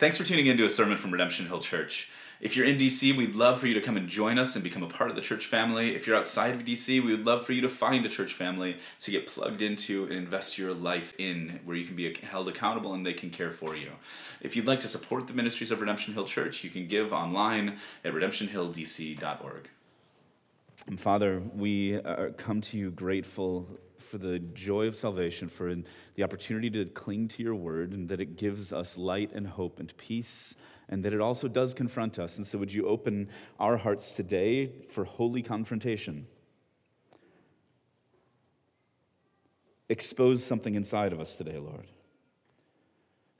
Thanks for tuning in to a sermon from Redemption Hill Church. If you're in DC, we'd love for you to come and join us and become a part of the church family. If you're outside of DC, we would love for you to find a church family to get plugged into and invest your life in, where you can be held accountable and they can care for you. If you'd like to support the ministries of Redemption Hill Church, you can give online at redemptionhilldc.org. Father, we uh, come to you grateful for the joy of salvation, for the opportunity to cling to your word, and that it gives us light and hope and peace, and that it also does confront us. And so, would you open our hearts today for holy confrontation? Expose something inside of us today, Lord.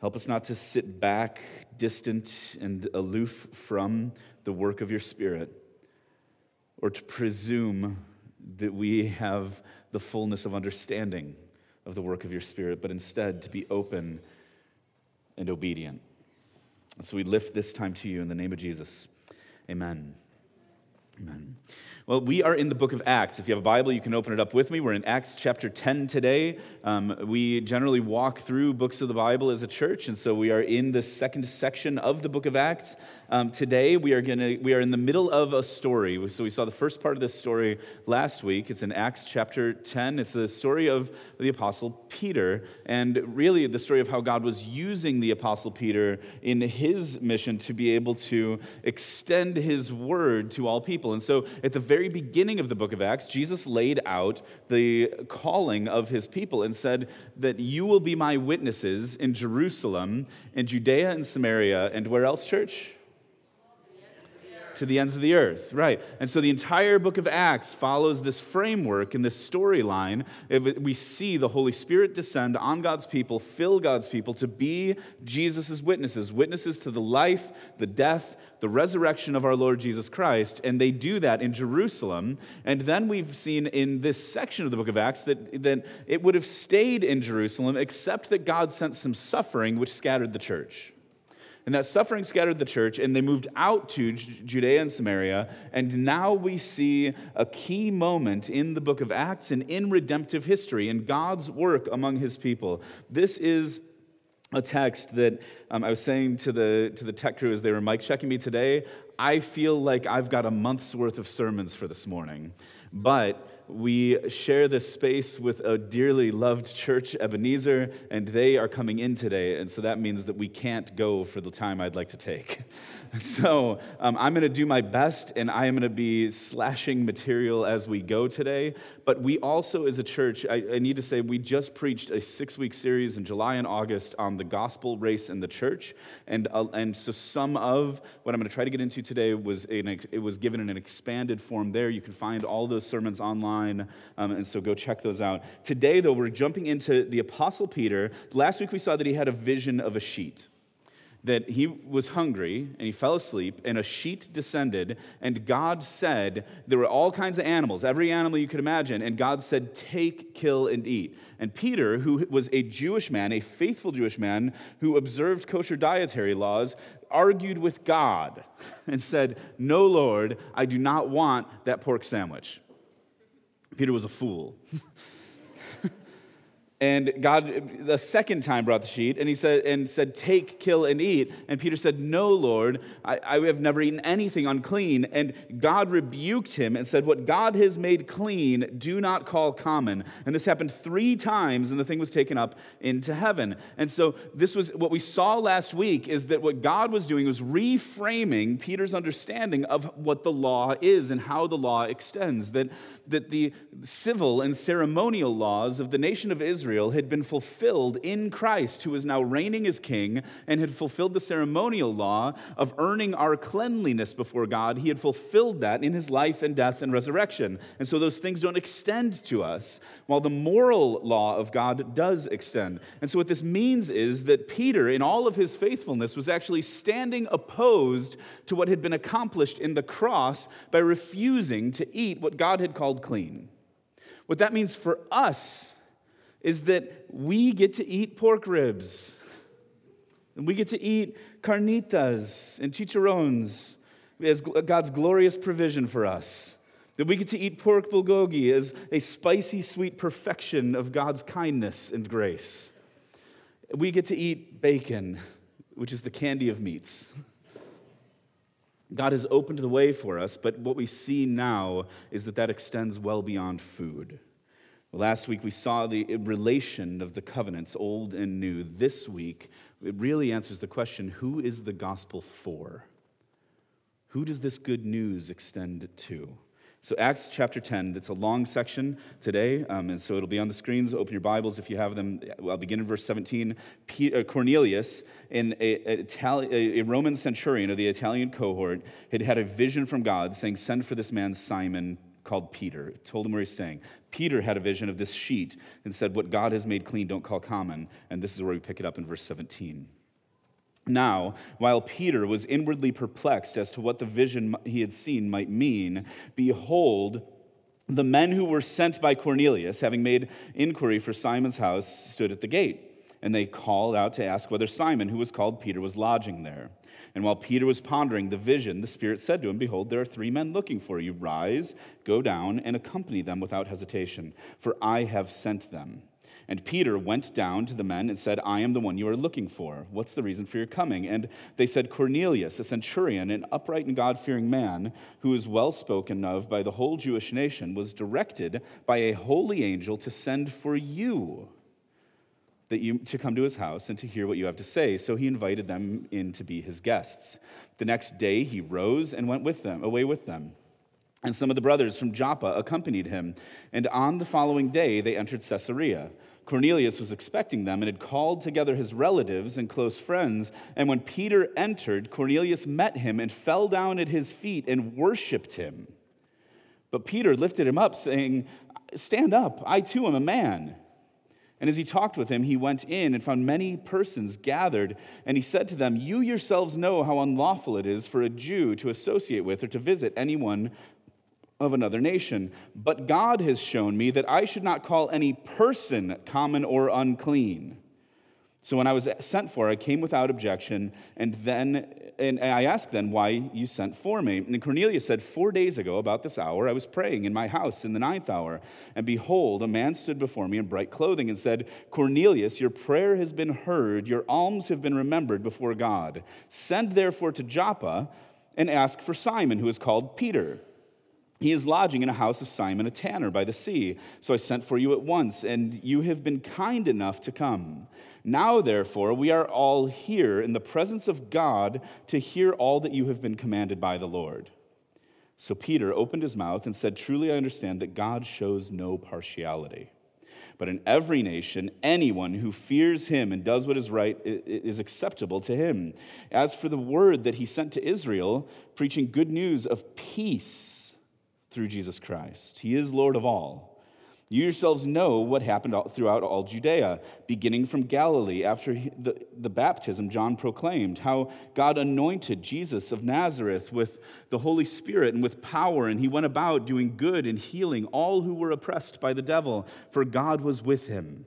Help us not to sit back, distant, and aloof from the work of your Spirit, or to presume that we have the fullness of understanding of the work of your Spirit, but instead to be open and obedient. And so we lift this time to you in the name of Jesus. Amen. Amen. Well, we are in the book of Acts. If you have a Bible, you can open it up with me. We're in Acts chapter 10 today. Um, we generally walk through books of the Bible as a church, and so we are in the second section of the book of Acts. Um, today, we are, gonna, we are in the middle of a story. So we saw the first part of this story last week. It's in Acts chapter 10. It's the story of the Apostle Peter, and really the story of how God was using the Apostle Peter in his mission to be able to extend his word to all people. And so at the very beginning of the book of Acts, Jesus laid out the calling of his people and said that you will be my witnesses in Jerusalem, in Judea and Samaria, and where else, church? To the ends of the earth, right? And so the entire book of Acts follows this framework and this storyline. We see the Holy Spirit descend on God's people, fill God's people to be Jesus' witnesses, witnesses to the life, the death, the resurrection of our Lord Jesus Christ. And they do that in Jerusalem. And then we've seen in this section of the book of Acts that, that it would have stayed in Jerusalem, except that God sent some suffering, which scattered the church. And that suffering scattered the church, and they moved out to Judea and Samaria. And now we see a key moment in the book of Acts and in redemptive history, in God's work among his people. This is a text that um, I was saying to the, to the tech crew as they were mic checking me today. I feel like I've got a month's worth of sermons for this morning. But we share this space with a dearly loved church, Ebenezer, and they are coming in today. And so that means that we can't go for the time I'd like to take. And so um, I'm going to do my best, and I am going to be slashing material as we go today. But we also, as a church, I, I need to say, we just preached a six week series in July and August on the gospel, race, and the church. And, uh, and so some of what I'm going to try to get into today was, it was given in an expanded form there. You can find all those sermons online online. Um, and so go check those out. Today, though, we're jumping into the Apostle Peter. Last week we saw that he had a vision of a sheet that he was hungry and he fell asleep, and a sheet descended, and God said, There were all kinds of animals, every animal you could imagine, and God said, Take, kill, and eat. And Peter, who was a Jewish man, a faithful Jewish man who observed kosher dietary laws, argued with God and said, No, Lord, I do not want that pork sandwich. Peter was a fool. And God the second time brought the sheet and he said and said, Take, kill, and eat. And Peter said, No, Lord, I, I, have never eaten anything unclean. And God rebuked him and said, What God has made clean, do not call common. And this happened three times, and the thing was taken up into heaven. And so this was what we saw last week is that what God was doing was reframing Peter's understanding of what the law is and how the law extends. That, that the civil and ceremonial laws of the nation of Israel Israel had been fulfilled in Christ, who is now reigning as king and had fulfilled the ceremonial law of earning our cleanliness before God. He had fulfilled that in his life and death and resurrection. And so those things don't extend to us, while the moral law of God does extend. And so what this means is that Peter, in all of his faithfulness, was actually standing opposed to what had been accomplished in the cross by refusing to eat what God had called clean. What that means for us is that we get to eat pork ribs. And we get to eat carnitas and chicharrones as God's glorious provision for us. That we get to eat pork bulgogi as a spicy, sweet perfection of God's kindness and grace. We get to eat bacon which is the candy of meats. God has opened the way for us, but what we see now is that that extends well beyond food. Last week we saw the relation of the covenants, old and new. This week, it really answers the question who is the gospel for? Who does this good news extend to? So, Acts chapter 10, it's a long section today, um, and so it'll be on the screens. Open your Bibles if you have them. I'll begin in verse 17. Uh, Cornelius, a, a, a Roman centurion of the Italian cohort, had had a vision from God saying, Send for this man Simon called Peter. Told him where he's staying. Peter had a vision of this sheet and said, What God has made clean, don't call common. And this is where we pick it up in verse 17. Now, while Peter was inwardly perplexed as to what the vision he had seen might mean, behold, the men who were sent by Cornelius, having made inquiry for Simon's house, stood at the gate. And they called out to ask whether Simon, who was called Peter, was lodging there. And while Peter was pondering the vision, the Spirit said to him, Behold, there are three men looking for you. Rise, go down, and accompany them without hesitation, for I have sent them. And Peter went down to the men and said, I am the one you are looking for. What's the reason for your coming? And they said, Cornelius, a centurion, an upright and God fearing man, who is well spoken of by the whole Jewish nation, was directed by a holy angel to send for you. That you, to come to his house and to hear what you have to say. So he invited them in to be his guests. The next day he rose and went with them, away with them. And some of the brothers from Joppa accompanied him. And on the following day they entered Caesarea. Cornelius was expecting them and had called together his relatives and close friends. And when Peter entered, Cornelius met him and fell down at his feet and worshiped him. But Peter lifted him up, saying, Stand up, I too am a man. And as he talked with him, he went in and found many persons gathered. And he said to them, You yourselves know how unlawful it is for a Jew to associate with or to visit anyone of another nation. But God has shown me that I should not call any person common or unclean. So when I was sent for, I came without objection, and then and I asked then why you sent for me. And Cornelius said, Four days ago, about this hour, I was praying in my house in the ninth hour, and behold, a man stood before me in bright clothing and said, Cornelius, your prayer has been heard, your alms have been remembered before God. Send therefore to Joppa and ask for Simon, who is called Peter. He is lodging in a house of Simon a tanner by the sea. So I sent for you at once, and you have been kind enough to come. Now, therefore, we are all here in the presence of God to hear all that you have been commanded by the Lord. So Peter opened his mouth and said, Truly I understand that God shows no partiality. But in every nation, anyone who fears him and does what is right is acceptable to him. As for the word that he sent to Israel, preaching good news of peace through Jesus Christ. He is Lord of all. You yourselves know what happened throughout all Judea, beginning from Galilee after the, the baptism John proclaimed, how God anointed Jesus of Nazareth with the Holy Spirit and with power, and he went about doing good and healing all who were oppressed by the devil, for God was with him.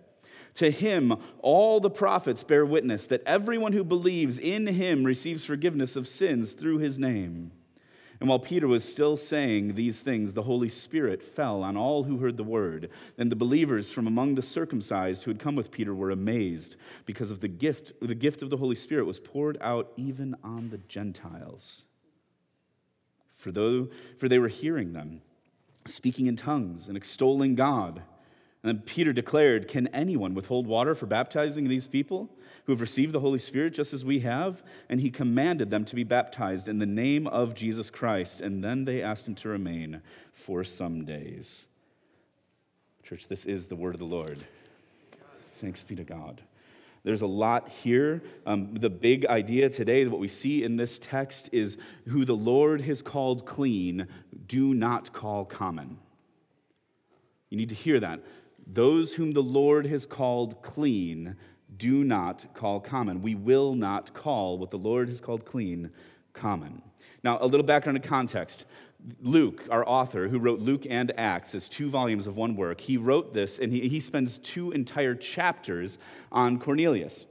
To him, all the prophets bear witness that everyone who believes in him receives forgiveness of sins through his name. And while Peter was still saying these things, the Holy Spirit fell on all who heard the word. And the believers from among the circumcised who had come with Peter were amazed because of the gift, the gift of the Holy Spirit was poured out even on the Gentiles. For, though, for they were hearing them, speaking in tongues and extolling God. And then Peter declared, Can anyone withhold water for baptizing these people who have received the Holy Spirit just as we have? And he commanded them to be baptized in the name of Jesus Christ. And then they asked him to remain for some days. Church, this is the word of the Lord. Thanks be to God. There's a lot here. Um, the big idea today, what we see in this text, is who the Lord has called clean, do not call common. You need to hear that. Those whom the Lord has called clean, do not call common. We will not call what the Lord has called clean common. Now, a little background and context. Luke, our author, who wrote Luke and Acts as two volumes of one work, he wrote this and he, he spends two entire chapters on Cornelius.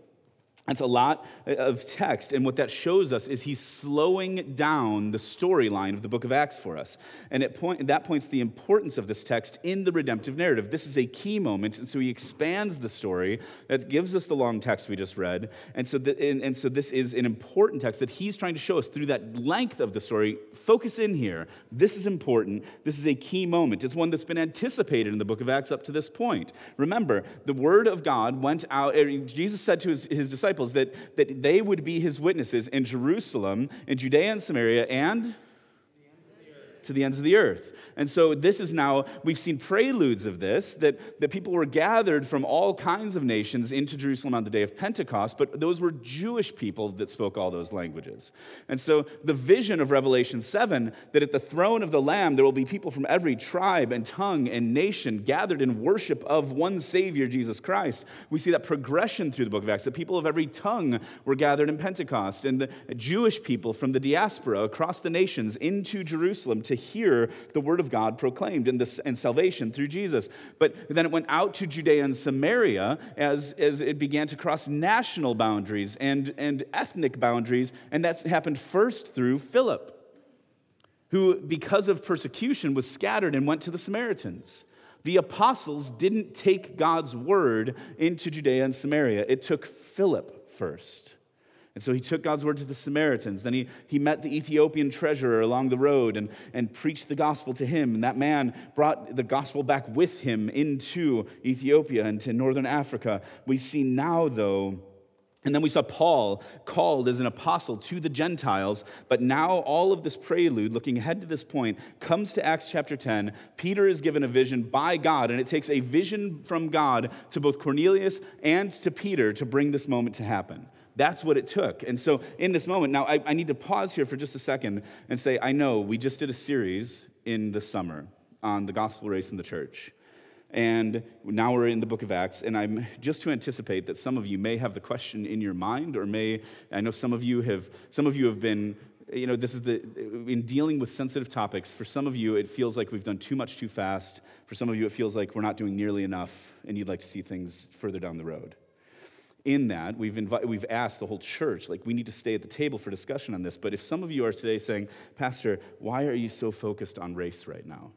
That's a lot of text, and what that shows us is he's slowing down the storyline of the book of Acts for us. And it point, that points the importance of this text in the redemptive narrative. This is a key moment, and so he expands the story that gives us the long text we just read. And so, the, and, and so this is an important text that he's trying to show us through that length of the story. Focus in here. This is important. This is a key moment. It's one that's been anticipated in the book of Acts up to this point. Remember, the word of God went out, Jesus said to his, his disciples, disciples that, that they would be his witnesses in Jerusalem, in Judea and Samaria, and to the ends of the earth. And so this is now, we've seen preludes of this, that, that people were gathered from all kinds of nations into Jerusalem on the day of Pentecost, but those were Jewish people that spoke all those languages. And so the vision of Revelation 7, that at the throne of the Lamb there will be people from every tribe and tongue and nation gathered in worship of one Savior, Jesus Christ. We see that progression through the book of Acts, that people of every tongue were gathered in Pentecost, and the Jewish people from the diaspora across the nations into Jerusalem to hear the word of God proclaimed and, this, and salvation through Jesus. But then it went out to Judea and Samaria as, as it began to cross national boundaries and, and ethnic boundaries, and that's happened first through Philip, who, because of persecution, was scattered and went to the Samaritans. The apostles didn't take God's word into Judea and Samaria, it took Philip first. And so he took God's word to the Samaritans. Then he, he met the Ethiopian treasurer along the road and, and preached the gospel to him. And that man brought the gospel back with him into Ethiopia and to northern Africa. We see now, though, and then we saw Paul called as an apostle to the Gentiles. But now, all of this prelude, looking ahead to this point, comes to Acts chapter 10. Peter is given a vision by God, and it takes a vision from God to both Cornelius and to Peter to bring this moment to happen. That's what it took. And so, in this moment, now I, I need to pause here for just a second and say, I know we just did a series in the summer on the gospel race in the church. And now we're in the book of Acts, and I'm just to anticipate that some of you may have the question in your mind, or may, I know some of you have, some of you have been, you know, this is the, in dealing with sensitive topics, for some of you, it feels like we've done too much too fast. For some of you, it feels like we're not doing nearly enough, and you'd like to see things further down the road in that we've, invi- we've asked the whole church like we need to stay at the table for discussion on this but if some of you are today saying pastor why are you so focused on race right now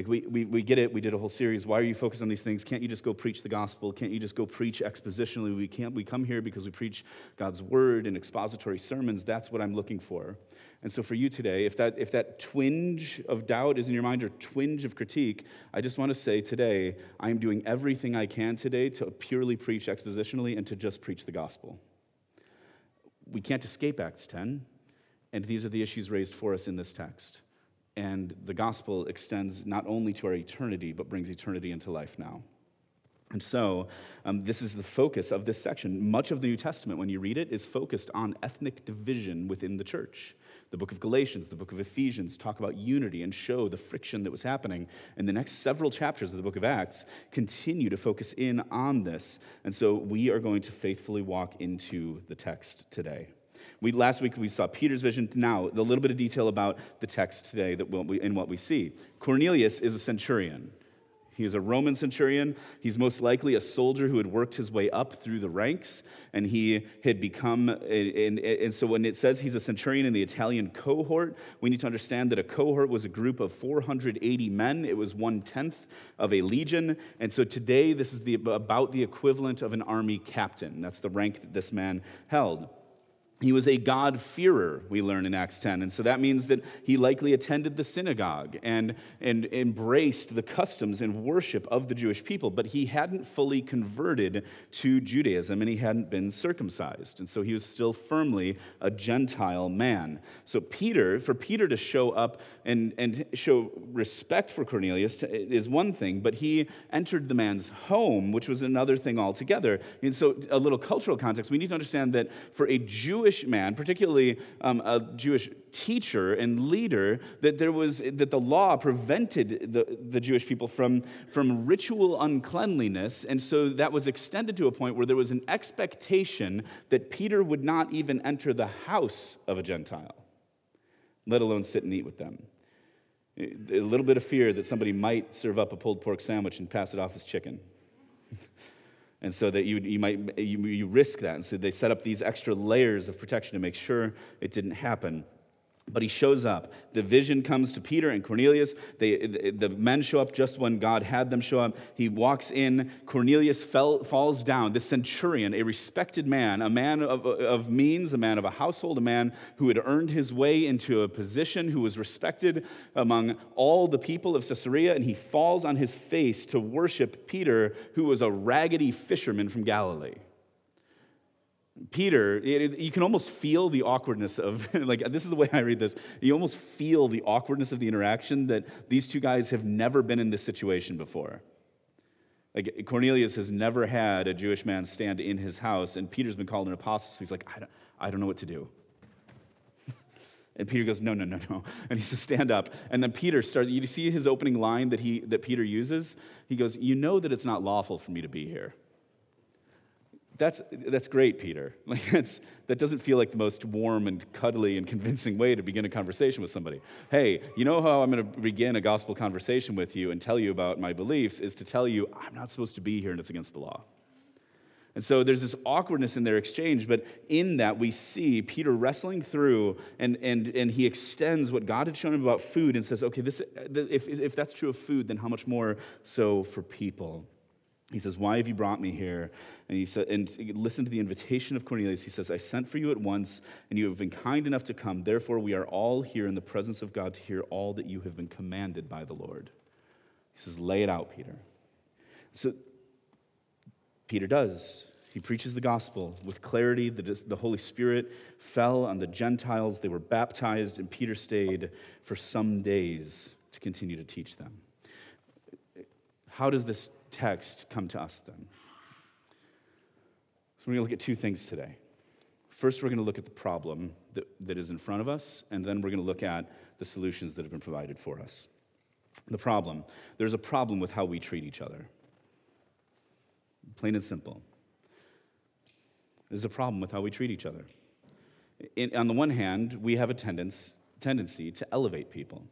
like we, we, we get it. We did a whole series why are you focused on these things? Can't you just go preach the gospel? Can't you just go preach expositionally? We can't we come here because we preach god's word and expository sermons. That's what i'm looking for. And so, for you today, if that, if that twinge of doubt is in your mind or twinge of critique, I just want to say today, I am doing everything I can today to purely preach expositionally and to just preach the gospel. We can't escape Acts 10, and these are the issues raised for us in this text. And the gospel extends not only to our eternity, but brings eternity into life now. And so, um, this is the focus of this section. Much of the New Testament, when you read it, is focused on ethnic division within the church. The book of Galatians, the book of Ephesians talk about unity and show the friction that was happening. And the next several chapters of the book of Acts continue to focus in on this. And so we are going to faithfully walk into the text today. We, last week we saw Peter's vision. Now, a little bit of detail about the text today that we'll, we, in what we see. Cornelius is a centurion. He is a Roman centurion. He's most likely a soldier who had worked his way up through the ranks, and he had become. And, and, so when it says he's a centurion in the Italian cohort, we need to understand that a cohort was a group of 480 men. It was one tenth of a legion. And so today, this is the, about the equivalent of an army captain. That's the rank that this man held. He was a God-fearer, we learn in Acts 10. And so that means that he likely attended the synagogue and, and embraced the customs and worship of the Jewish people, but he hadn't fully converted to Judaism and he hadn't been circumcised. And so he was still firmly a Gentile man. So, Peter, for Peter to show up and, and show respect for Cornelius is one thing, but he entered the man's home, which was another thing altogether. And so, a little cultural context, we need to understand that for a Jewish Jewish man, particularly um, a Jewish teacher and leader, that there was that the law prevented the, the Jewish people from, from ritual uncleanliness, and so that was extended to a point where there was an expectation that Peter would not even enter the house of a Gentile, let alone sit and eat with them. A little bit of fear that somebody might serve up a pulled pork sandwich and pass it off as chicken. And so that you, you might you, you risk that. And so they set up these extra layers of protection to make sure it didn't happen but he shows up. The vision comes to Peter and Cornelius. They, the men show up just when God had them show up. He walks in. Cornelius fell, falls down. The centurion, a respected man, a man of, of means, a man of a household, a man who had earned his way into a position, who was respected among all the people of Caesarea, and he falls on his face to worship Peter, who was a raggedy fisherman from Galilee. Peter, it, you can almost feel the awkwardness of, like, this is the way I read this. You almost feel the awkwardness of the interaction that these two guys have never been in this situation before. Like, Cornelius has never had a Jewish man stand in his house, and Peter's been called an apostle, so he's like, I don't, I don't know what to do. and Peter goes, No, no, no, no. And he says, Stand up. And then Peter starts, you see his opening line that, he, that Peter uses? He goes, You know that it's not lawful for me to be here that's, that's great, Peter. Like that's, that doesn't feel like the most warm and cuddly and convincing way to begin a conversation with somebody. Hey, you know how I'm going to begin a gospel conversation with you and tell you about my beliefs is to tell you I'm not supposed to be here and it's against the law. And so there's this awkwardness in their exchange, but in that we see Peter wrestling through and, and, and he extends what God had shown him about food and says, okay, this, if, if that's true of food, then how much more so for people? He says, Why have you brought me here? And he said, and listen to the invitation of Cornelius. He says, I sent for you at once, and you have been kind enough to come. Therefore, we are all here in the presence of God to hear all that you have been commanded by the Lord. He says, Lay it out, Peter. So Peter does. He preaches the gospel with clarity. The, the Holy Spirit fell on the Gentiles. They were baptized, and Peter stayed for some days to continue to teach them. How does this text come to us then? So we're going to look at two things today. First, we're going to look at the problem that, that is in front of us, and then we're going to look at the solutions that have been provided for us. The problem there's a problem with how we treat each other. Plain and simple. There's a problem with how we treat each other. In, on the one hand, we have a tendency to elevate people.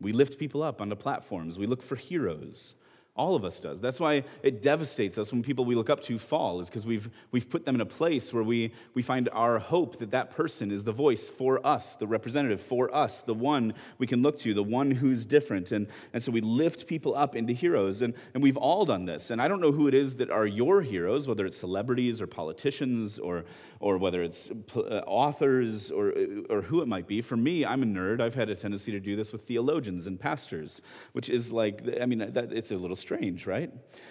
We lift people up onto platforms. We look for heroes. All of us does. That's why it devastates us when people we look up to fall, is because we've, we've put them in a place where we, we find our hope that that person is the voice for us, the representative for us, the one we can look to, the one who's different. And, and so we lift people up into heroes. And, and we've all done this. And I don't know who it is that are your heroes, whether it's celebrities or politicians or, or whether it's uh, authors or, or who it might be. For me, I'm a nerd. I've had a tendency to do this with theologians and pastors, which is like, I mean, that, it's a little strange, right?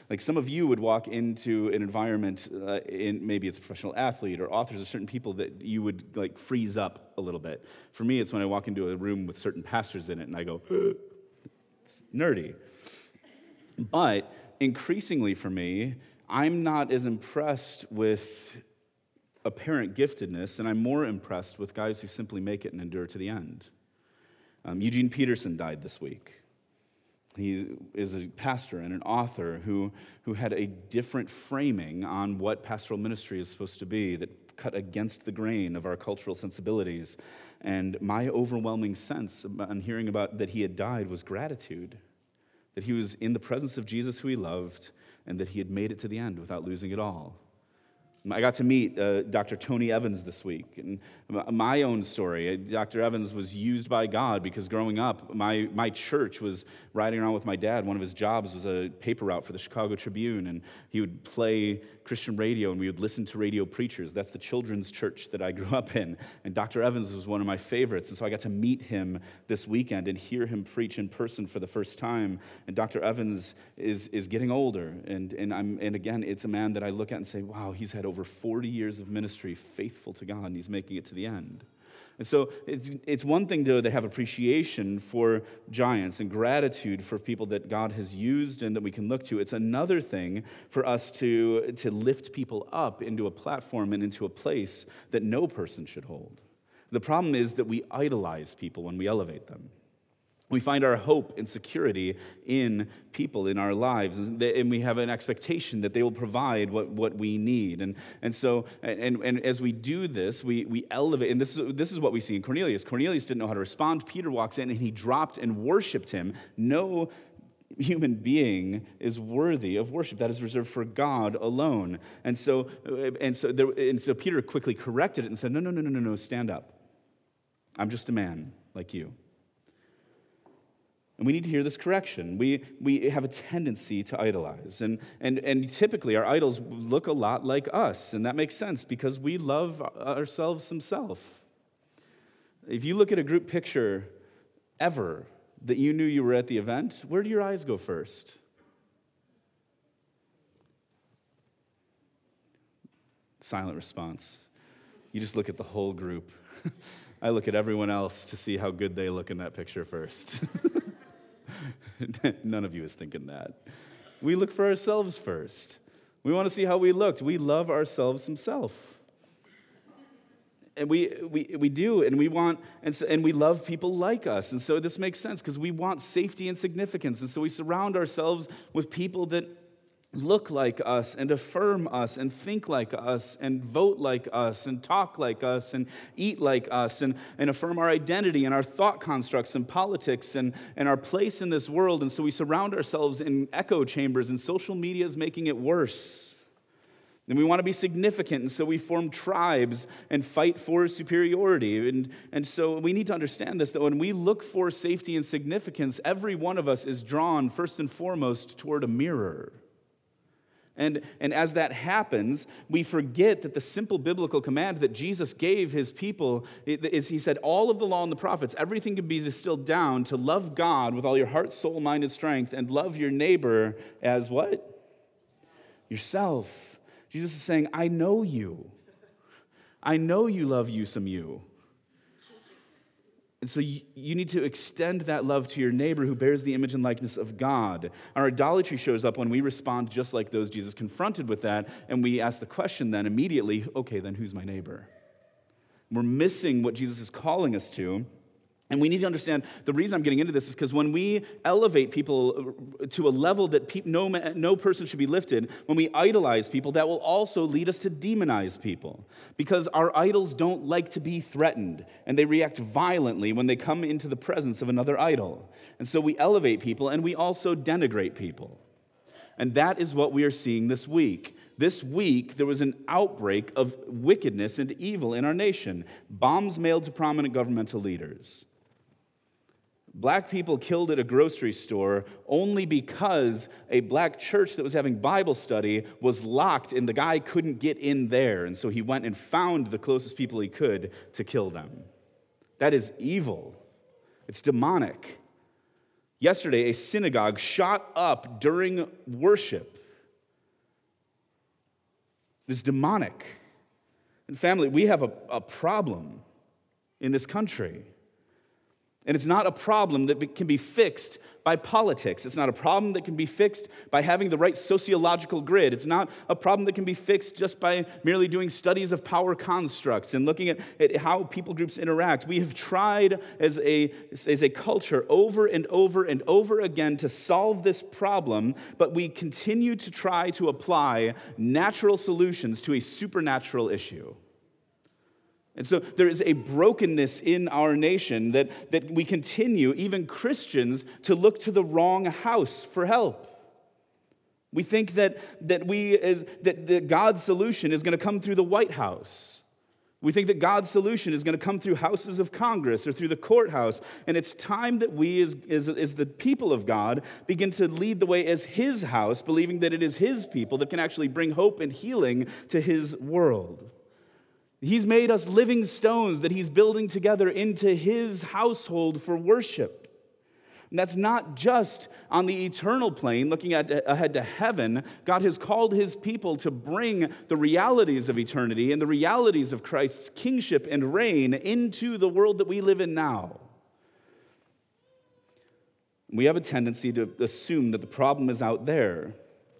Like some of you would walk into an environment, uh, in, maybe it's a professional athlete or authors or certain people that you would like freeze up a little bit. For me, it's when I walk into a room with certain pastors in it and I go, it's nerdy. But increasingly for me, I'm not as impressed with apparent giftedness, and I'm more impressed with guys who simply make it and endure to the end. Um, Eugene Peterson died this week. He is a pastor and an author who, who had a different framing on what pastoral ministry is supposed to be that cut against the grain of our cultural sensibilities. And my overwhelming sense on hearing about that he had died was gratitude, that he was in the presence of Jesus who he loved, and that he had made it to the end without losing it all. I got to meet uh, Dr. Tony Evans this week. And my own story, uh, Dr. Evans was used by God because growing up, my, my church was riding around with my dad. One of his jobs was a paper route for the Chicago Tribune, and he would play Christian radio and we would listen to radio preachers. That's the children's church that I grew up in. And Dr. Evans was one of my favorites. And so I got to meet him this weekend and hear him preach in person for the first time. And Dr. Evans is, is getting older. And, and, I'm, and again, it's a man that I look at and say, wow, he's had over 40 years of ministry faithful to God, and he's making it to the end. And so it's, it's one thing to, to have appreciation for giants and gratitude for people that God has used and that we can look to. It's another thing for us to, to lift people up into a platform and into a place that no person should hold. The problem is that we idolize people when we elevate them. We find our hope and security in people in our lives, and we have an expectation that they will provide what, what we need. And, and so, and, and as we do this, we, we elevate, and this is, this is what we see in Cornelius. Cornelius didn't know how to respond. Peter walks in and he dropped and worshiped him. No human being is worthy of worship that is reserved for god alone and so and so there, and so peter quickly corrected it and said no no no no no no stand up i'm just a man like you and we need to hear this correction. We, we have a tendency to idolize. And, and, and typically, our idols look a lot like us. And that makes sense because we love ourselves some self. If you look at a group picture ever that you knew you were at the event, where do your eyes go first? Silent response. You just look at the whole group. I look at everyone else to see how good they look in that picture first. None of you is thinking that. We look for ourselves first. We want to see how we looked. We love ourselves himself. And we, we, we do, and we want, and, so, and we love people like us. And so this makes sense because we want safety and significance. And so we surround ourselves with people that look like us and affirm us and think like us and vote like us and talk like us and eat like us and, and affirm our identity and our thought constructs and politics and, and our place in this world. And so we surround ourselves in echo chambers, and social media is making it worse. And we want to be significant, and so we form tribes and fight for superiority. And, and so we need to understand this that when we look for safety and significance, every one of us is drawn first and foremost toward a mirror. And, and as that happens, we forget that the simple biblical command that Jesus gave his people is He said, All of the law and the prophets, everything can be distilled down to love God with all your heart, soul, mind, and strength, and love your neighbor as what? Yourself. Jesus is saying, I know you. I know you love you some you. And so you, you, need to extend that love to your neighbor who bears the image and likeness of God. Our idolatry shows up when we respond just like those Jesus confronted with that, and we ask the question then immediately okay, then who's my neighbor? We're missing what Jesus is calling us to. And we need to understand the reason I'm getting into this is because when we elevate people uh, to a level that pe- no, no person should be lifted, when we idolize people, that will also lead us to demonize people. Because our idols don't like to be threatened, and they react violently when they come into the presence of another idol. And so we elevate people and we also denigrate people. And that is what we are seeing this week. This week, there was an outbreak of wickedness and evil in our nation, bombs mailed to prominent governmental leaders black people killed at a grocery store only because a black church that was having Bible study was locked and the guy couldn't get in there. And so he went and found the closest people he could to kill them. That is evil, it's demonic. Yesterday, a synagogue shot up during worship. It is demonic. And family, we have a, a problem in this country. And it's not a problem that can be fixed by politics. It's not a problem that can be fixed by having the right sociological grid. It's not a problem that can be fixed just by merely doing studies of power constructs and looking at, at how people groups interact. We have tried as a, as a culture over and over and over again to solve this problem, but we continue to try to apply natural solutions to a supernatural issue. And so there is a brokenness in our nation that, that we continue, even Christians, to look to the wrong house for help. We think that, that, we is, that, that God's solution is going to come through the White House. We think that God's solution is going to come through houses of Congress or through the courthouse. And it's time that we, as, as, as the people of God, begin to lead the way as His house, believing that it is His people that can actually bring hope and healing to His world. He's made us living stones that He's building together into His household for worship. And that's not just on the eternal plane, looking at, ahead to heaven. God has called his people to bring the realities of eternity and the realities of Christ's kingship and reign into the world that we live in now. We have a tendency to assume that the problem is out there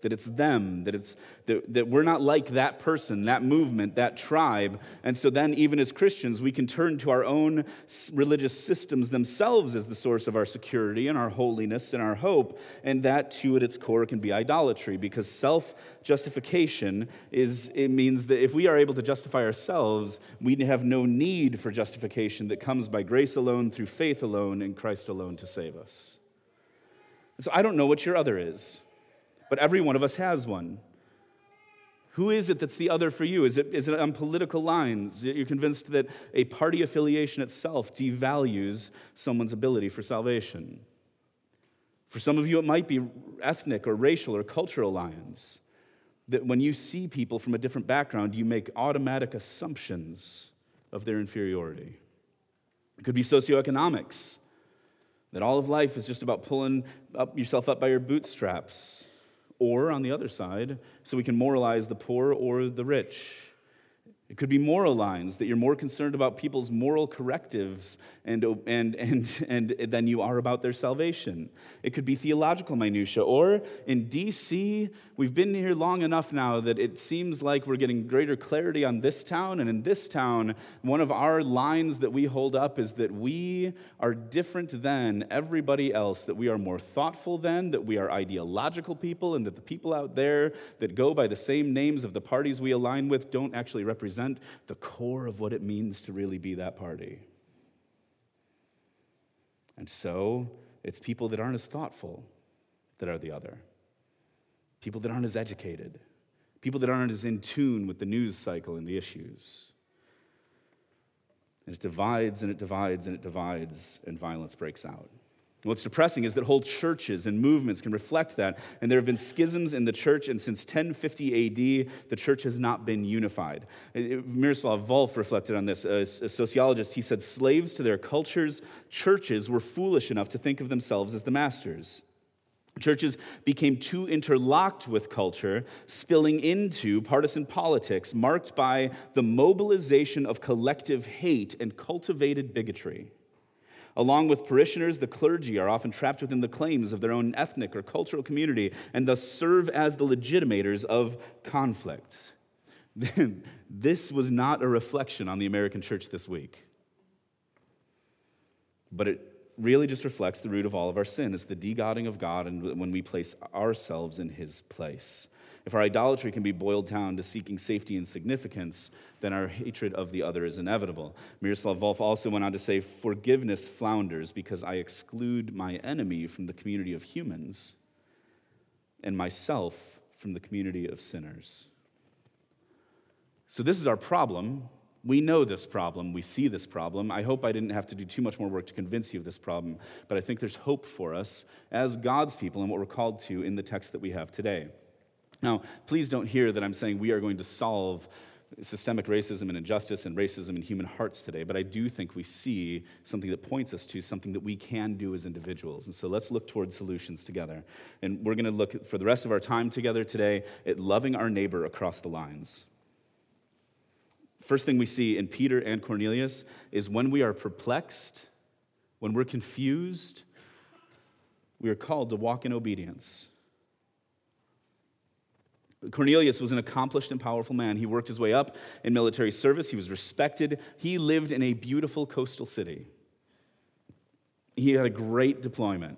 that it's them, that, it's, that, that we're not like that person, that movement, that tribe. And so then, even as Christians, we can turn to our own religious systems themselves as the source of our security and our holiness and our hope. And that, too, at its core, can be idolatry because self justification is, it means that if we are able to justify ourselves, we have no need for justification that comes by grace alone, through faith alone, in Christ alone to save us. So I don't know what your other is but every one of us has one. Who is it that's the other for you? Is it, is it on political lines? You're convinced that a party affiliation itself devalues someone's ability for salvation. For some of you, it might be ethnic or racial or cultural lines. That when you see people from a different background, you make automatic assumptions of their inferiority. It could be socioeconomics, that all of life is just about pulling up yourself up by your bootstraps or, on the other side, so we can moralize the poor or the rich. It could be moral lines, that you're more concerned about people's moral correctives and, and, and, and than you are about their salvation. It could be theological minutia. Or in DC, we've been here long enough now that it seems like we're getting greater clarity on this town. And in this town, one of our lines that we hold up is that we are different than everybody else, that we are more thoughtful than, that we are ideological people, and that the people out there that go by the same names of the parties we align with don't actually represent represent the core of what it means to really be that party. And so it's people that aren't as thoughtful that are the other, people that aren't as educated, people that aren't as in tune with the news cycle and the issues. And it divides and it divides and it divides, and violence breaks out. What's depressing is that whole churches and movements can reflect that. And there have been schisms in the church, and since 1050 AD, the church has not been unified. Miroslav Volf reflected on this, a, sociologist. He said, Slaves to their cultures, churches were foolish enough to think of themselves as the masters. Churches became too interlocked with culture, spilling into partisan politics marked by the mobilization of collective hate and cultivated bigotry. Along with parishioners, the clergy are often trapped within the claims of their own ethnic or cultural community and thus serve as the legitimators of conflict. this was not a reflection on the American church this week, but it really just reflects the root of all of our sin. It's the de-godding of God and when we place ourselves in his place. If our idolatry can be boiled down to seeking safety and significance, then our hatred of the other is inevitable. Miroslav Volf also went on to say, Forgiveness flounders because I exclude my enemy from the community of humans and myself from the community of sinners. So, this is our problem. We know this problem. We see this problem. I hope I didn't have to do too much more work to convince you of this problem, but I think there's hope for us as God's people and what we're called to in the text that we have today. Now, please don't hear that I'm saying we are going to solve systemic racism and injustice and racism in human hearts today, but I do think we see something that points us to something that we can do as individuals. And so let's look towards solutions together. And we're going to look for the rest of our time together today at loving our neighbor across the lines. First thing we see in Peter and Cornelius is when we are perplexed, when we're confused, we are called to walk in obedience. Cornelius was an accomplished and powerful man. He worked his way up in military service, he was respected. He lived in a beautiful coastal city. He had a great deployment.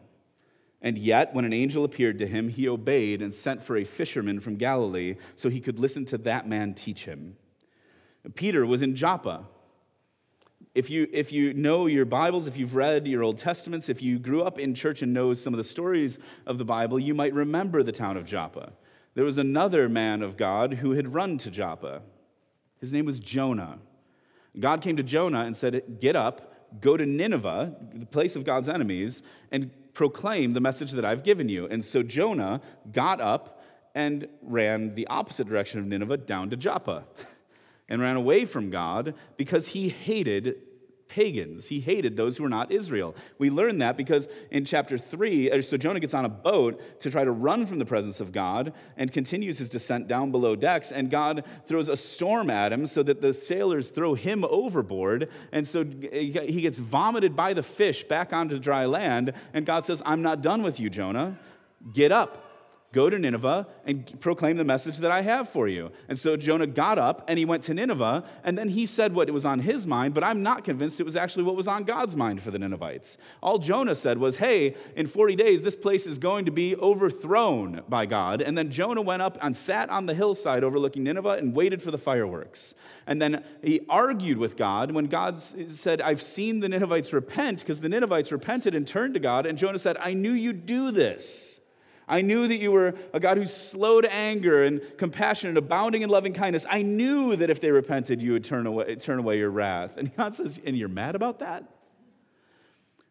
And yet, when an angel appeared to him, he obeyed and sent for a fisherman from Galilee so he could listen to that man teach him. Peter was in Joppa. If you, if you know your Bibles, if you've read your Old Testaments, if you grew up in church and know some of the stories of the Bible, you might remember the town of Joppa there was another man of God who had run to Joppa. His name was Jonah. God came to Jonah and said, Get up, go to Nineveh, the place of God's enemies, and proclaim the message that I've given you. And so Jonah got up and ran the opposite direction of Nineveh down to Joppa and ran away from God because he hated pagans. He hated those who were not Israel. We learn that because in chapter 3, uh, so Jonah gets on a boat to try to run from the presence of God and continues his descent down below decks, and God throws a storm at him so that the sailors throw him overboard. And so he gets vomited by the fish back onto dry land, and God says, I'm not done with you, Jonah. Get up Go to Nineveh and proclaim the message that I have for you. And so Jonah got up and he went to Nineveh, and then he said what was on his mind, but I'm not convinced it was actually what was on God's mind for the Ninevites. All Jonah said was, Hey, in 40 days, this place is going to be overthrown by God. And then Jonah went up and sat on the hillside overlooking Nineveh and waited for the fireworks. And then he argued with God when God said, I've seen the Ninevites repent, because the Ninevites repented and turned to God. And Jonah said, I knew you'd do this. I knew that you were a God who's slow to anger and compassionate, abounding in loving kindness. I knew that if they repented, you would turn away, turn away your wrath. And God says, And you're mad about that?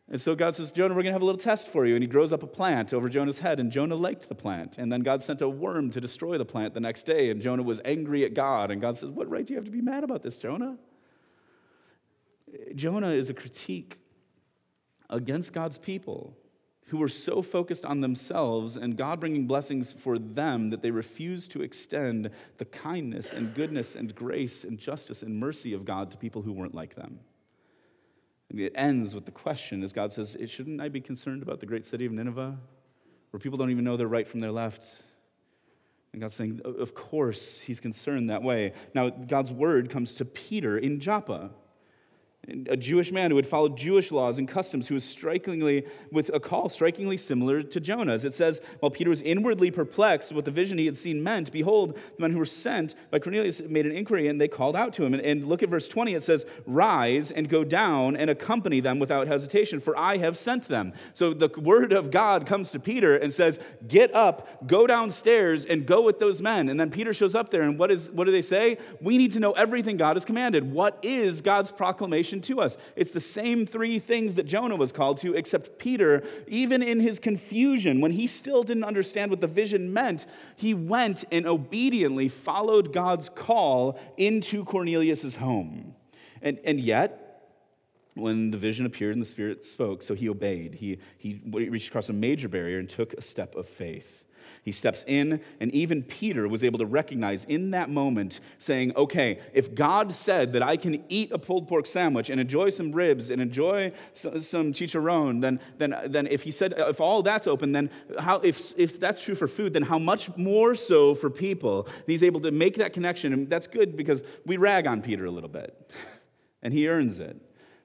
And so God says, Jonah, we're going to have a little test for you. And he grows up a plant over Jonah's head, and Jonah liked the plant. And then God sent a worm to destroy the plant the next day, and Jonah was angry at God. And God says, What right do you have to be mad about this, Jonah? Jonah is a critique against God's people who were so focused on themselves and God bringing blessings for them that they refused to extend the kindness and goodness and grace and justice and mercy of God to people who weren't like them. And it ends with the question as God says, Shouldn't I be concerned about the great city of Nineveh, where people don't even know their right from their left? And God's saying, Of course, He's concerned that way. Now, God's word comes to Peter in Joppa a Jewish man who had followed Jewish laws and customs, who was strikingly, with a call strikingly similar to Jonah's. It says, While Peter was inwardly perplexed what the vision he had seen meant, behold, the men who were sent by Cornelius made an inquiry and they called out to him. And, and look at verse 20, it says, Rise and go down and accompany them without hesitation, for I have sent them. So the word of God comes to Peter and says, Get up, go downstairs, and go with those men. And then Peter shows up there, and what, is, what do they say? We need to know everything God has commanded. What is God's proclamation? To us. It's the same three things that Jonah was called to, except Peter, even in his confusion, when he still didn't understand what the vision meant, he went and obediently followed God's call into Cornelius' home. And, and yet, when the vision appeared and the Spirit spoke, so he obeyed. He, he reached across a major barrier and took a step of faith. He steps in, and even Peter was able to recognize in that moment, saying, Okay, if God said that I can eat a pulled pork sandwich and enjoy some ribs and enjoy some chicharron, then, then, then if he said, uh, if all that's open, then how, if, if that's true for food, then how much more so for people? And he's able to make that connection, and that's good because we rag on Peter a little bit, and he earns it.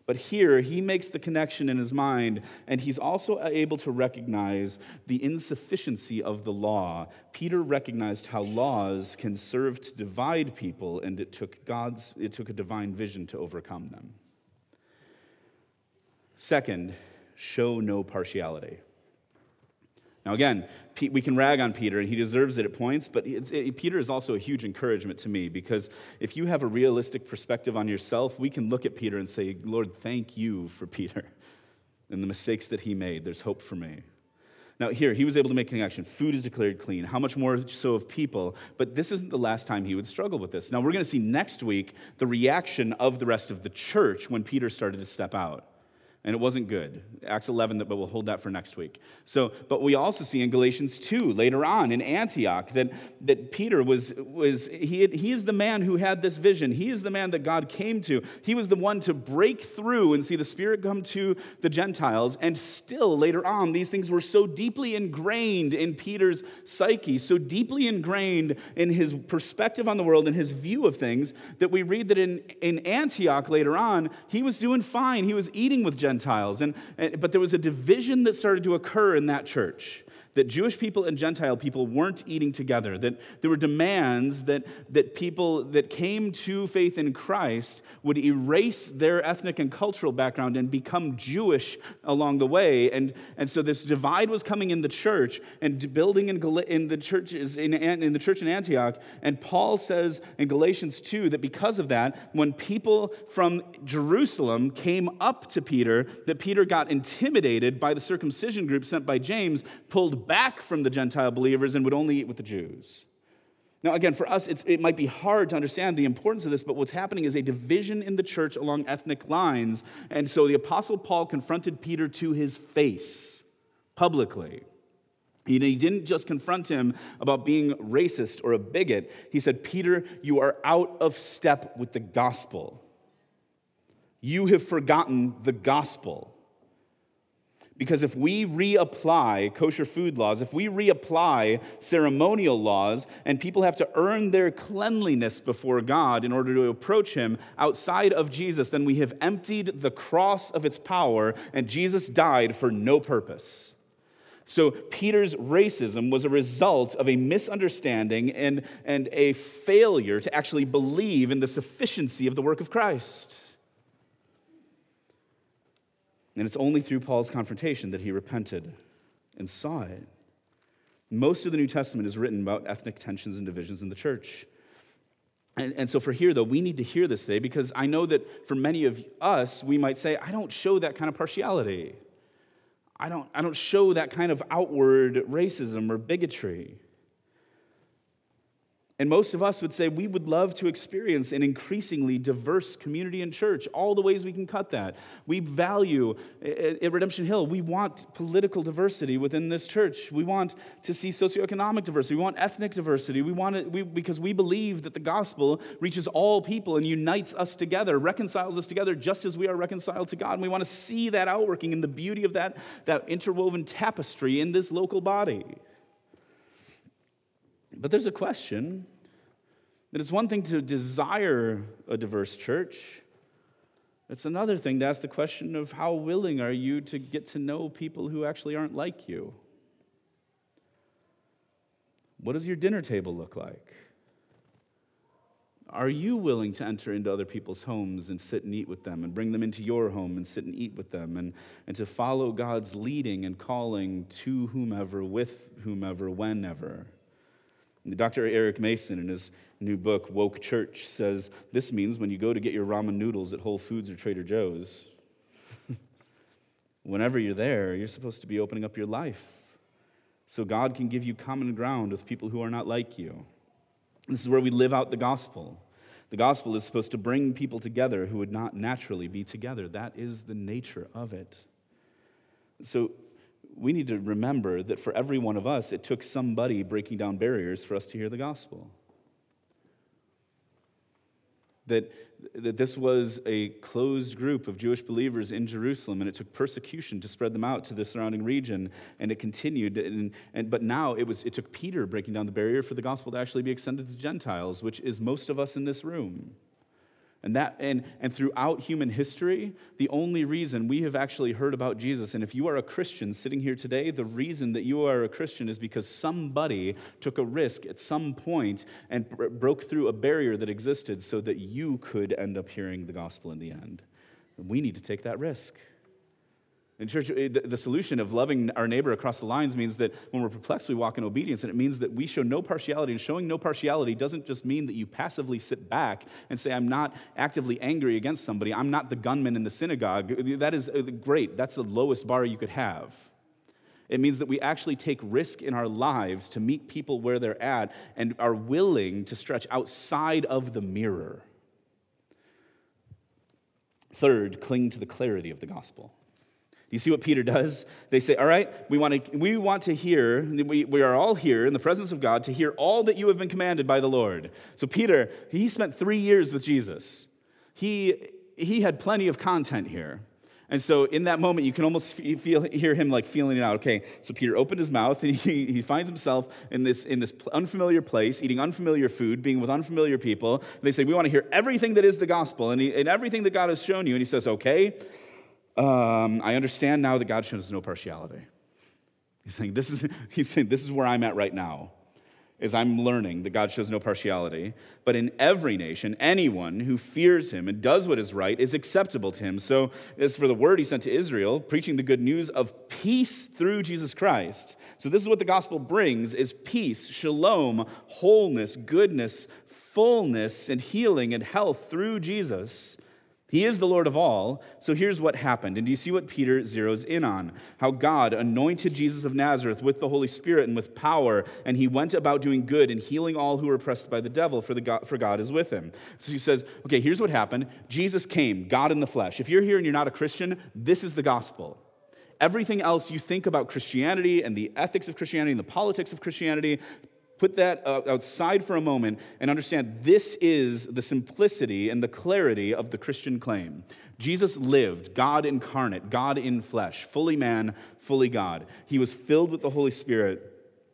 But here, he makes the connection in his mind, and he's also able to recognize the insufficiency of the law. Peter recognized how laws can serve to divide people, and it took God's, it took a divine vision to overcome them. Second, show no partiality. Now, again, we can rag on Peter, and he deserves it at points, but it, Peter is also a huge encouragement to me because if you have a realistic perspective on yourself, we can look at Peter and say, Lord, thank you for Peter and the mistakes that he made. There's hope for me. Now, here, he was able to make connection. Food is declared clean. How much more so of people? But this isn't the last time he would struggle with this. Now, we're going to see next week the reaction of the rest of the church when Peter started to step out and it wasn't good. Acts 11, but we'll hold that for next week. So, but we also see in Galatians 2 later on in Antioch that, that Peter was, was he, he is the man who had this vision. He is the man that God came to. He was the one to break through and see the Spirit come to the Gentiles. And still later on, these things were so deeply ingrained in Peter's psyche, so deeply ingrained in his perspective on the world and his view of things that we read that in, in Antioch later on, he was doing fine. He was eating with Gentiles Gentiles. And, but there was a division that started to occur in that church that Jewish people and Gentile people weren't eating together, that there were demands that, that people that came to faith in Christ would erase their ethnic and cultural background and become Jewish along the way. And, and so this divide was coming in the church and building in, in the churches in, in the church in Antioch. And Paul says in Galatians 2 that because of that, when people from Jerusalem came up to Peter, that Peter got intimidated by the circumcision group sent by James, pulled back from the Gentile believers and would only eat with the Jews. Now, again, for us, it might be hard to understand the importance of this, but what's happening is a division in the church along ethnic lines. And so the Apostle Paul confronted Peter to his face publicly. He didn't just confront him about being racist or a bigot. He said, Peter, you are out of step with the gospel. You have forgotten the gospel. Because if we reapply kosher food laws, if we reapply ceremonial laws, and people have to earn their cleanliness before God in order to approach Him outside of Jesus, then we have emptied the cross of its power, and Jesus died for no purpose. So, Peter's racism was a result of a misunderstanding and, and a failure to actually believe in the sufficiency of the work of Christ. And it's only through Paul's confrontation that he repented and saw it. Most of the New Testament is written about ethnic tensions and divisions in the church. And, and so, for here, though, we need to hear this today because I know that for many of us, we might say, I don't show that kind of partiality. I don't, I don't show that kind of outward racism or bigotry. And most of us would say we would love to experience an increasingly diverse community and church, all the ways we can cut that. We value at Redemption Hill, we want political diversity within this church. We want to see socioeconomic diversity. We want ethnic diversity. We want it we, because we believe that the gospel reaches all people and unites us together, reconciles us together just as we are reconciled to God. And we want to see that outworking in the beauty of that, that interwoven tapestry in this local body. But there's a question that it's one thing to desire a diverse church. It's another thing to ask the question of how willing are you to get to know people who actually aren't like you? What does your dinner table look like? Are you willing to enter into other people's homes and sit and eat with them and bring them into your home and sit and eat with them and, and to follow God's leading and calling to whomever, with whomever, whenever? Dr. Eric Mason, in his new book, Woke Church, says this means when you go to get your ramen noodles at Whole Foods or Trader Joe's, whenever you're there, you're supposed to be opening up your life so God can give you common ground with people who are not like you. This is where we live out the gospel. The gospel is supposed to bring people together who would not naturally be together. That is the nature of it. So we need to remember that for every one of us, it took somebody breaking down barriers for us to hear the gospel. That, that this was a closed group of Jewish believers in Jerusalem, and it took persecution to spread them out to the surrounding region, and it continued. And, and, but now it, was, it took Peter breaking down the barrier for the gospel to actually be extended to Gentiles, which is most of us in this room. And, that, and, and throughout human history, the only reason we have actually heard about Jesus, and if you are a Christian sitting here today, the reason that you are a Christian is because somebody took a risk at some point and broke through a barrier that existed so that you could end up hearing the gospel in the end. And we need to take that risk. In church, eh, the solution of loving our neighbor across the lines means that when we're perplexed, we walk in obedience. And it means that we show no partiality. And showing no partiality doesn't just mean that you passively sit back and say, I'm not actively angry against somebody. I'm not the gunman in the synagogue. That is uh, great. That's the lowest bar you could have. It means that we actually take risk in our lives to meet people where they're at and are willing to stretch outside of the mirror. Third, cling to the clarity of the gospel you see what Peter does? They say, All right, we want to, we want to hear, we, we are all here in the presence of God to hear all that you have been commanded by the Lord. So, Peter, he spent three years with Jesus. He, he had plenty of content here. And so, in that moment, you can almost feel, hear him like feeling it out. Okay, so Peter opened his mouth and he, he finds himself in this, in this unfamiliar place, eating unfamiliar food, being with unfamiliar people. And they say, We want to hear everything that is the gospel and, he, and everything that God has shown you. And he says, Okay, um, I understand now that God shows no partiality. He's saying, this is, he's saying, this is where I'm at right now, is I'm learning that God shows no partiality. But in every nation, anyone who fears him and does what is right is acceptable to him. So as for the word he sent to Israel, preaching the good news of peace through Jesus Christ. So this is what the gospel brings is peace, shalom, wholeness, goodness, fullness, and healing and health through Jesus He is the Lord of all. So here's what happened. And do you see what Peter zeroes in on? How God anointed Jesus of Nazareth with the Holy Spirit and with power, and he went about doing good and healing all who were oppressed by the devil, for, the God, for God is with him. So he says, okay, here's what happened Jesus came, God in the flesh. If you're here and you're not a Christian, this is the gospel. Everything else you think about Christianity and the ethics of Christianity and the politics of Christianity, put that uh, outside for a moment and understand this is the simplicity and the clarity of the Christian claim. Jesus lived, God incarnate, God in flesh, fully man, fully God. He was filled with the Holy Spirit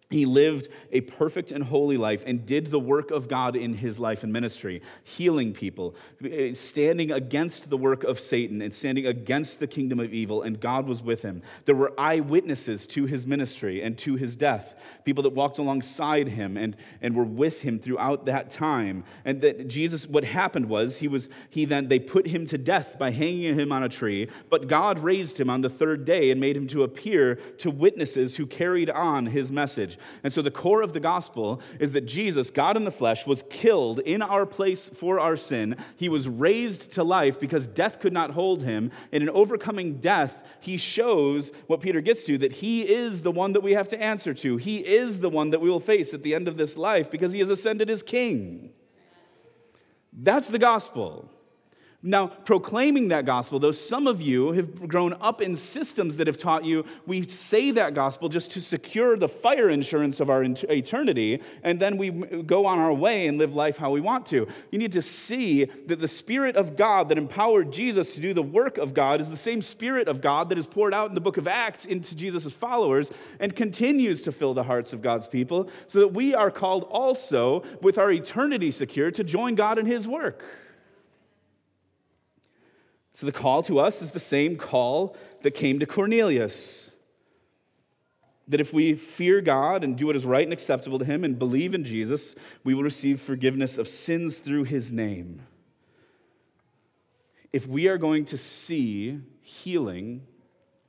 he lived a perfect and holy life and did the work of God in his life and ministry, healing people, eh, standing against the work of Satan and standing against the kingdom of evil, and God was with him. There were eyewitnesses to his ministry and to his death, people that walked alongside him and, and were with him throughout that time. And that Jesus, what happened was, he was, he then, they put him to death by hanging him on a tree, but God raised him on the third day and made him to appear to witnesses who carried on his message. And so the core of the gospel is that Jesus, God in the flesh, was killed in our place for our sin. He was raised to life because death could not hold him. And in overcoming death, he shows what Peter gets to that he is the one that we have to answer to. He is the one that we will face at the end of this life because he has ascended as king. That's the gospel. Now, proclaiming that gospel, though some of you have grown up in systems that have taught you we say that gospel just to secure the fire insurance of our eternity, and then we go on our way and live life how we want to. You need to see that the Spirit of God that empowered Jesus to do the work of God is the same Spirit of God that is poured out in the book of Acts into Jesus' followers and continues to fill the hearts of God's people, so that we are called also, with our eternity secure, to join God in His work. So the call to us is the same call that came to Cornelius. That if we fear God and do what is right and acceptable to Him and believe in Jesus, we will receive forgiveness of sins through His name. If we are going to see healing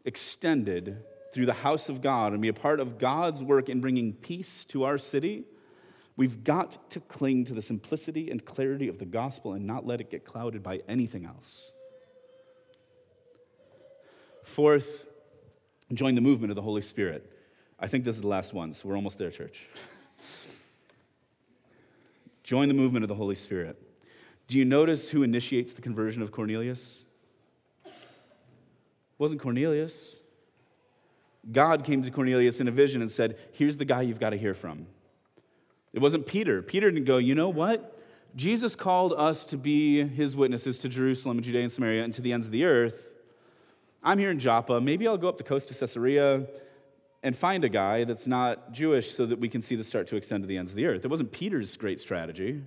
extended through the house of God and be a part of God's work in bringing peace to our city, we've got to cling to the simplicity and clarity of the gospel and not let it get clouded by anything else. Fourth, join the movement of the Holy Spirit. I think this is the last one, so we're almost there, church. join the movement of the Holy Spirit. Do you notice who initiates the conversion of Cornelius? It wasn't Cornelius. God came to Cornelius in a vision and said, Here's the guy you've got to hear from. It wasn't Peter. Peter didn't go, You know what? Jesus called us to be his witnesses to Jerusalem and Judea and Samaria and to the ends of the earth. I'm here in Joppa. Maybe I'll go up the coast to Caesarea and find a guy that's not Jewish so that we can see this start to extend to the ends of the earth. It wasn't Peter's great strategy.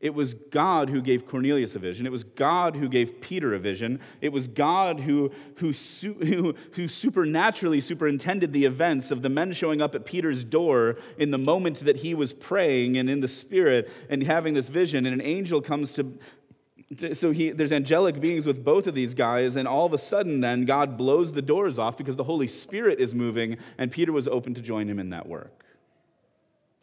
It was God who gave Cornelius a vision. It was God who gave Peter a vision. It was God who, who, who, who supernaturally superintended the events of the men showing up at Peter's door in the moment that he was praying and in the Spirit and having this vision. And an angel comes to so he, there's angelic beings with both of these guys, and all of a sudden, then God blows the doors off because the Holy Spirit is moving, and Peter was open to join him in that work.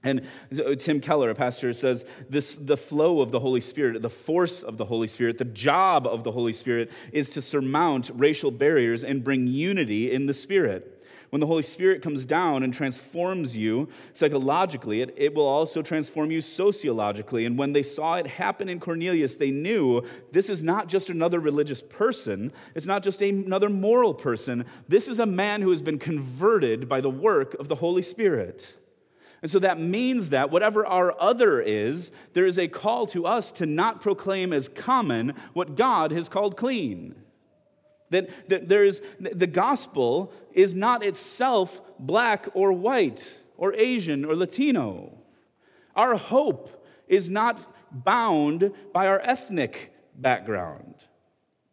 And uh, Tim Keller, a pastor, says this the flow of the Holy Spirit, the force of the Holy Spirit, the job of the Holy Spirit is to surmount racial barriers and bring unity in the Spirit. When the Holy Spirit comes down and transforms you psychologically, it, it will also transform you sociologically. And when they saw it happen in Cornelius, they knew this is not just another religious person, it's not just another moral person. This is a man who has been converted by the work of the Holy Spirit. And so that means that whatever our other is, there is a call to us to not proclaim as common what God has called clean. That, that there's, the gospel is not itself black or white or Asian or Latino. Our hope is not bound by our ethnic background.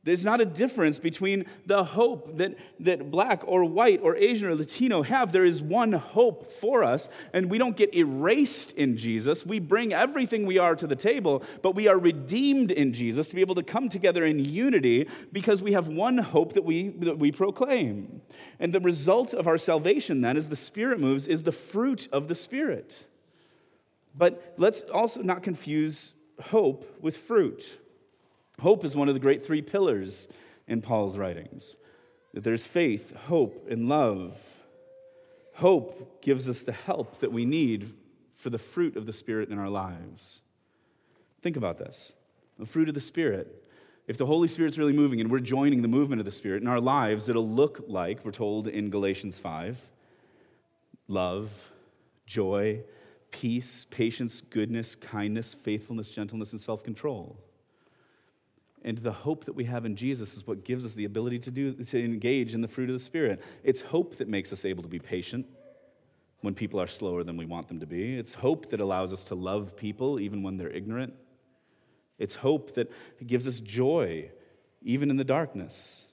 There's not a difference between the hope that, that black or white or Asian or Latino have. There is one hope for us, and we don't get erased in Jesus. We bring everything we are to the table, but we are redeemed in Jesus to be able to come together in unity because we have one hope that we, that we proclaim. And the result of our salvation, then, as the Spirit moves, is the fruit of the Spirit. But let's also not confuse hope with fruit. Hope is one of the great three pillars in Paul's writings that there's faith, hope, and love. Hope gives us the help that we need for the fruit of the Spirit in our lives. Think about this the fruit of the Spirit. If the Holy Spirit's really moving and we're joining the movement of the Spirit in our lives, it'll look like, we're told in Galatians 5, love, joy, peace, patience, goodness, kindness, faithfulness, gentleness, and self control. And the hope that we have in Jesus is what gives us the ability to, do, to engage in the fruit of the Spirit. It's hope that makes us able to be patient when people are slower than we want them to be. It's hope that allows us to love people even when they're ignorant. It's hope that gives us joy even in the darkness.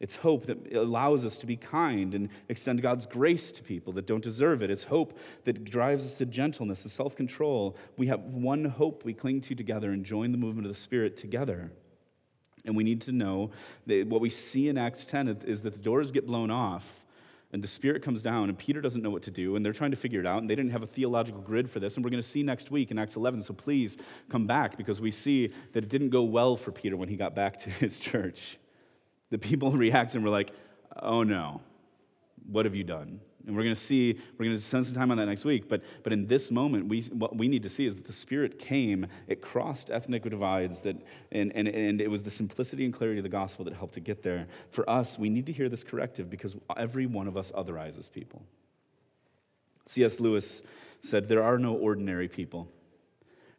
It's hope that allows us to be kind and extend God's grace to people that don't deserve it. It's hope that drives us to gentleness and self control. We have one hope we cling to together and join the movement of the Spirit together. And we need to know that what we see in Acts 10 is that the doors get blown off and the Spirit comes down, and Peter doesn't know what to do, and they're trying to figure it out, and they didn't have a theological grid for this. And we're going to see next week in Acts 11, so please come back because we see that it didn't go well for Peter when he got back to his church. The people react and we're like, oh no, what have you done? And we're going to see, we're going to spend some time on that next week. But, but in this moment, we, what we need to see is that the Spirit came, it crossed ethnic divides, that, and, and, and it was the simplicity and clarity of the gospel that helped to get there. For us, we need to hear this corrective because every one of us otherizes people. C.S. Lewis said, There are no ordinary people.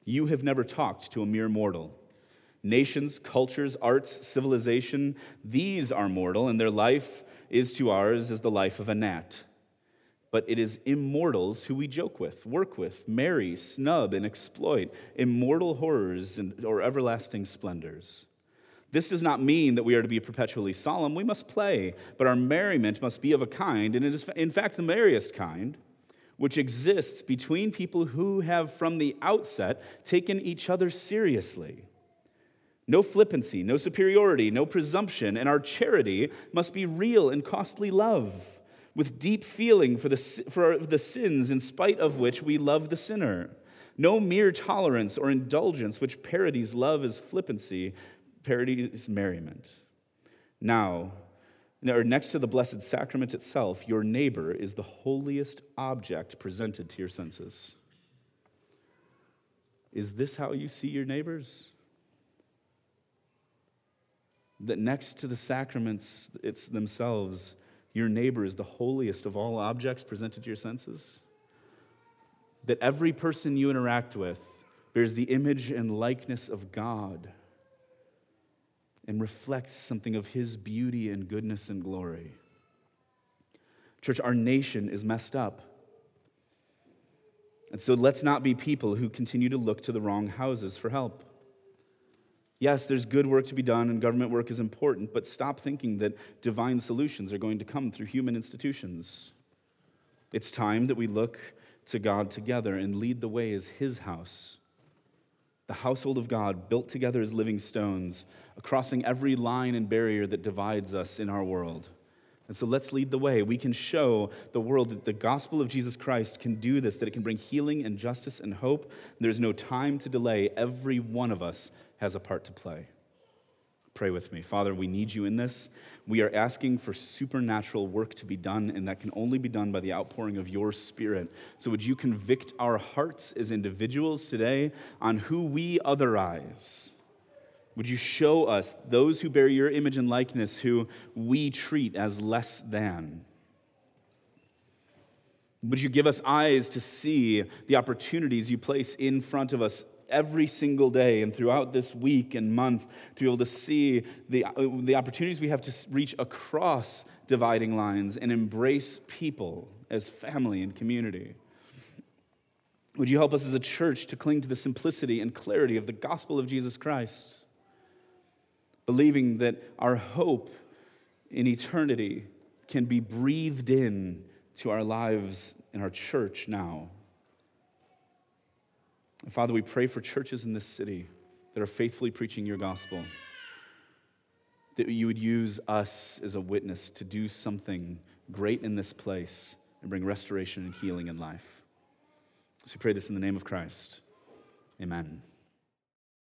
You have never talked to a mere mortal. Nations, cultures, arts, civilization, these are mortal, and their life is to ours as the life of a gnat but it is immortals who we joke with, work with, marry, snub, and exploit, immortal horrors and, or everlasting splendors. This does not mean that we are to be perpetually solemn. We must play, but our merriment must be of a kind, and it is, in fact, the merriest kind, which exists between people who have from the outset taken each other seriously. No flippancy, no superiority, no presumption, and our charity must be real and costly love with deep feeling for the, for the sins in spite of which we love the sinner. No mere tolerance or indulgence which parodies love as flippancy, parodies merriment. Now, or next to the Blessed Sacrament itself, your neighbor is the holiest object presented to your senses. Is this how you see your neighbors? That next to the sacraments it's themselves, your neighbor is the holiest of all objects presented to your senses? That every person you interact with bears the image and likeness of God and reflects something of his beauty and goodness and glory. Church, our nation is messed up. And so let's not be people who continue to look to the wrong houses for help. Yes, there's good work to be done and government work is important, but stop thinking that divine solutions are going to come through human institutions. It's time that we look to God together and lead the way as His house. The household of God, built together as living stones, crossing every line and barrier that divides us in our world. And so let's lead the way. We can show the world that the gospel of Jesus Christ can do this, that it can bring healing and justice and hope. There's no time to delay. Every one of us has a part to play. Pray with me. Father, we need you in this. We are asking for supernatural work to be done, and that can only be done by the outpouring of your Spirit. So, would you convict our hearts as individuals today on who we otherize? Would you show us those who bear your image and likeness who we treat as less than? Would you give us eyes to see the opportunities you place in front of us every single day and throughout this week and month to be able to see the, uh, the opportunities we have to reach across dividing lines and embrace people as family and community. Would you help us as a church to cling to the simplicity and clarity of the gospel of Jesus Christ, believing that our hope in eternity can be breathed in to our lives in our church now? And Father, we pray for churches in this city that are faithfully preaching your gospel, that you would use us as a witness to do something great in this place and bring restoration and healing in life. So we pray this in the name of Christ. Amen.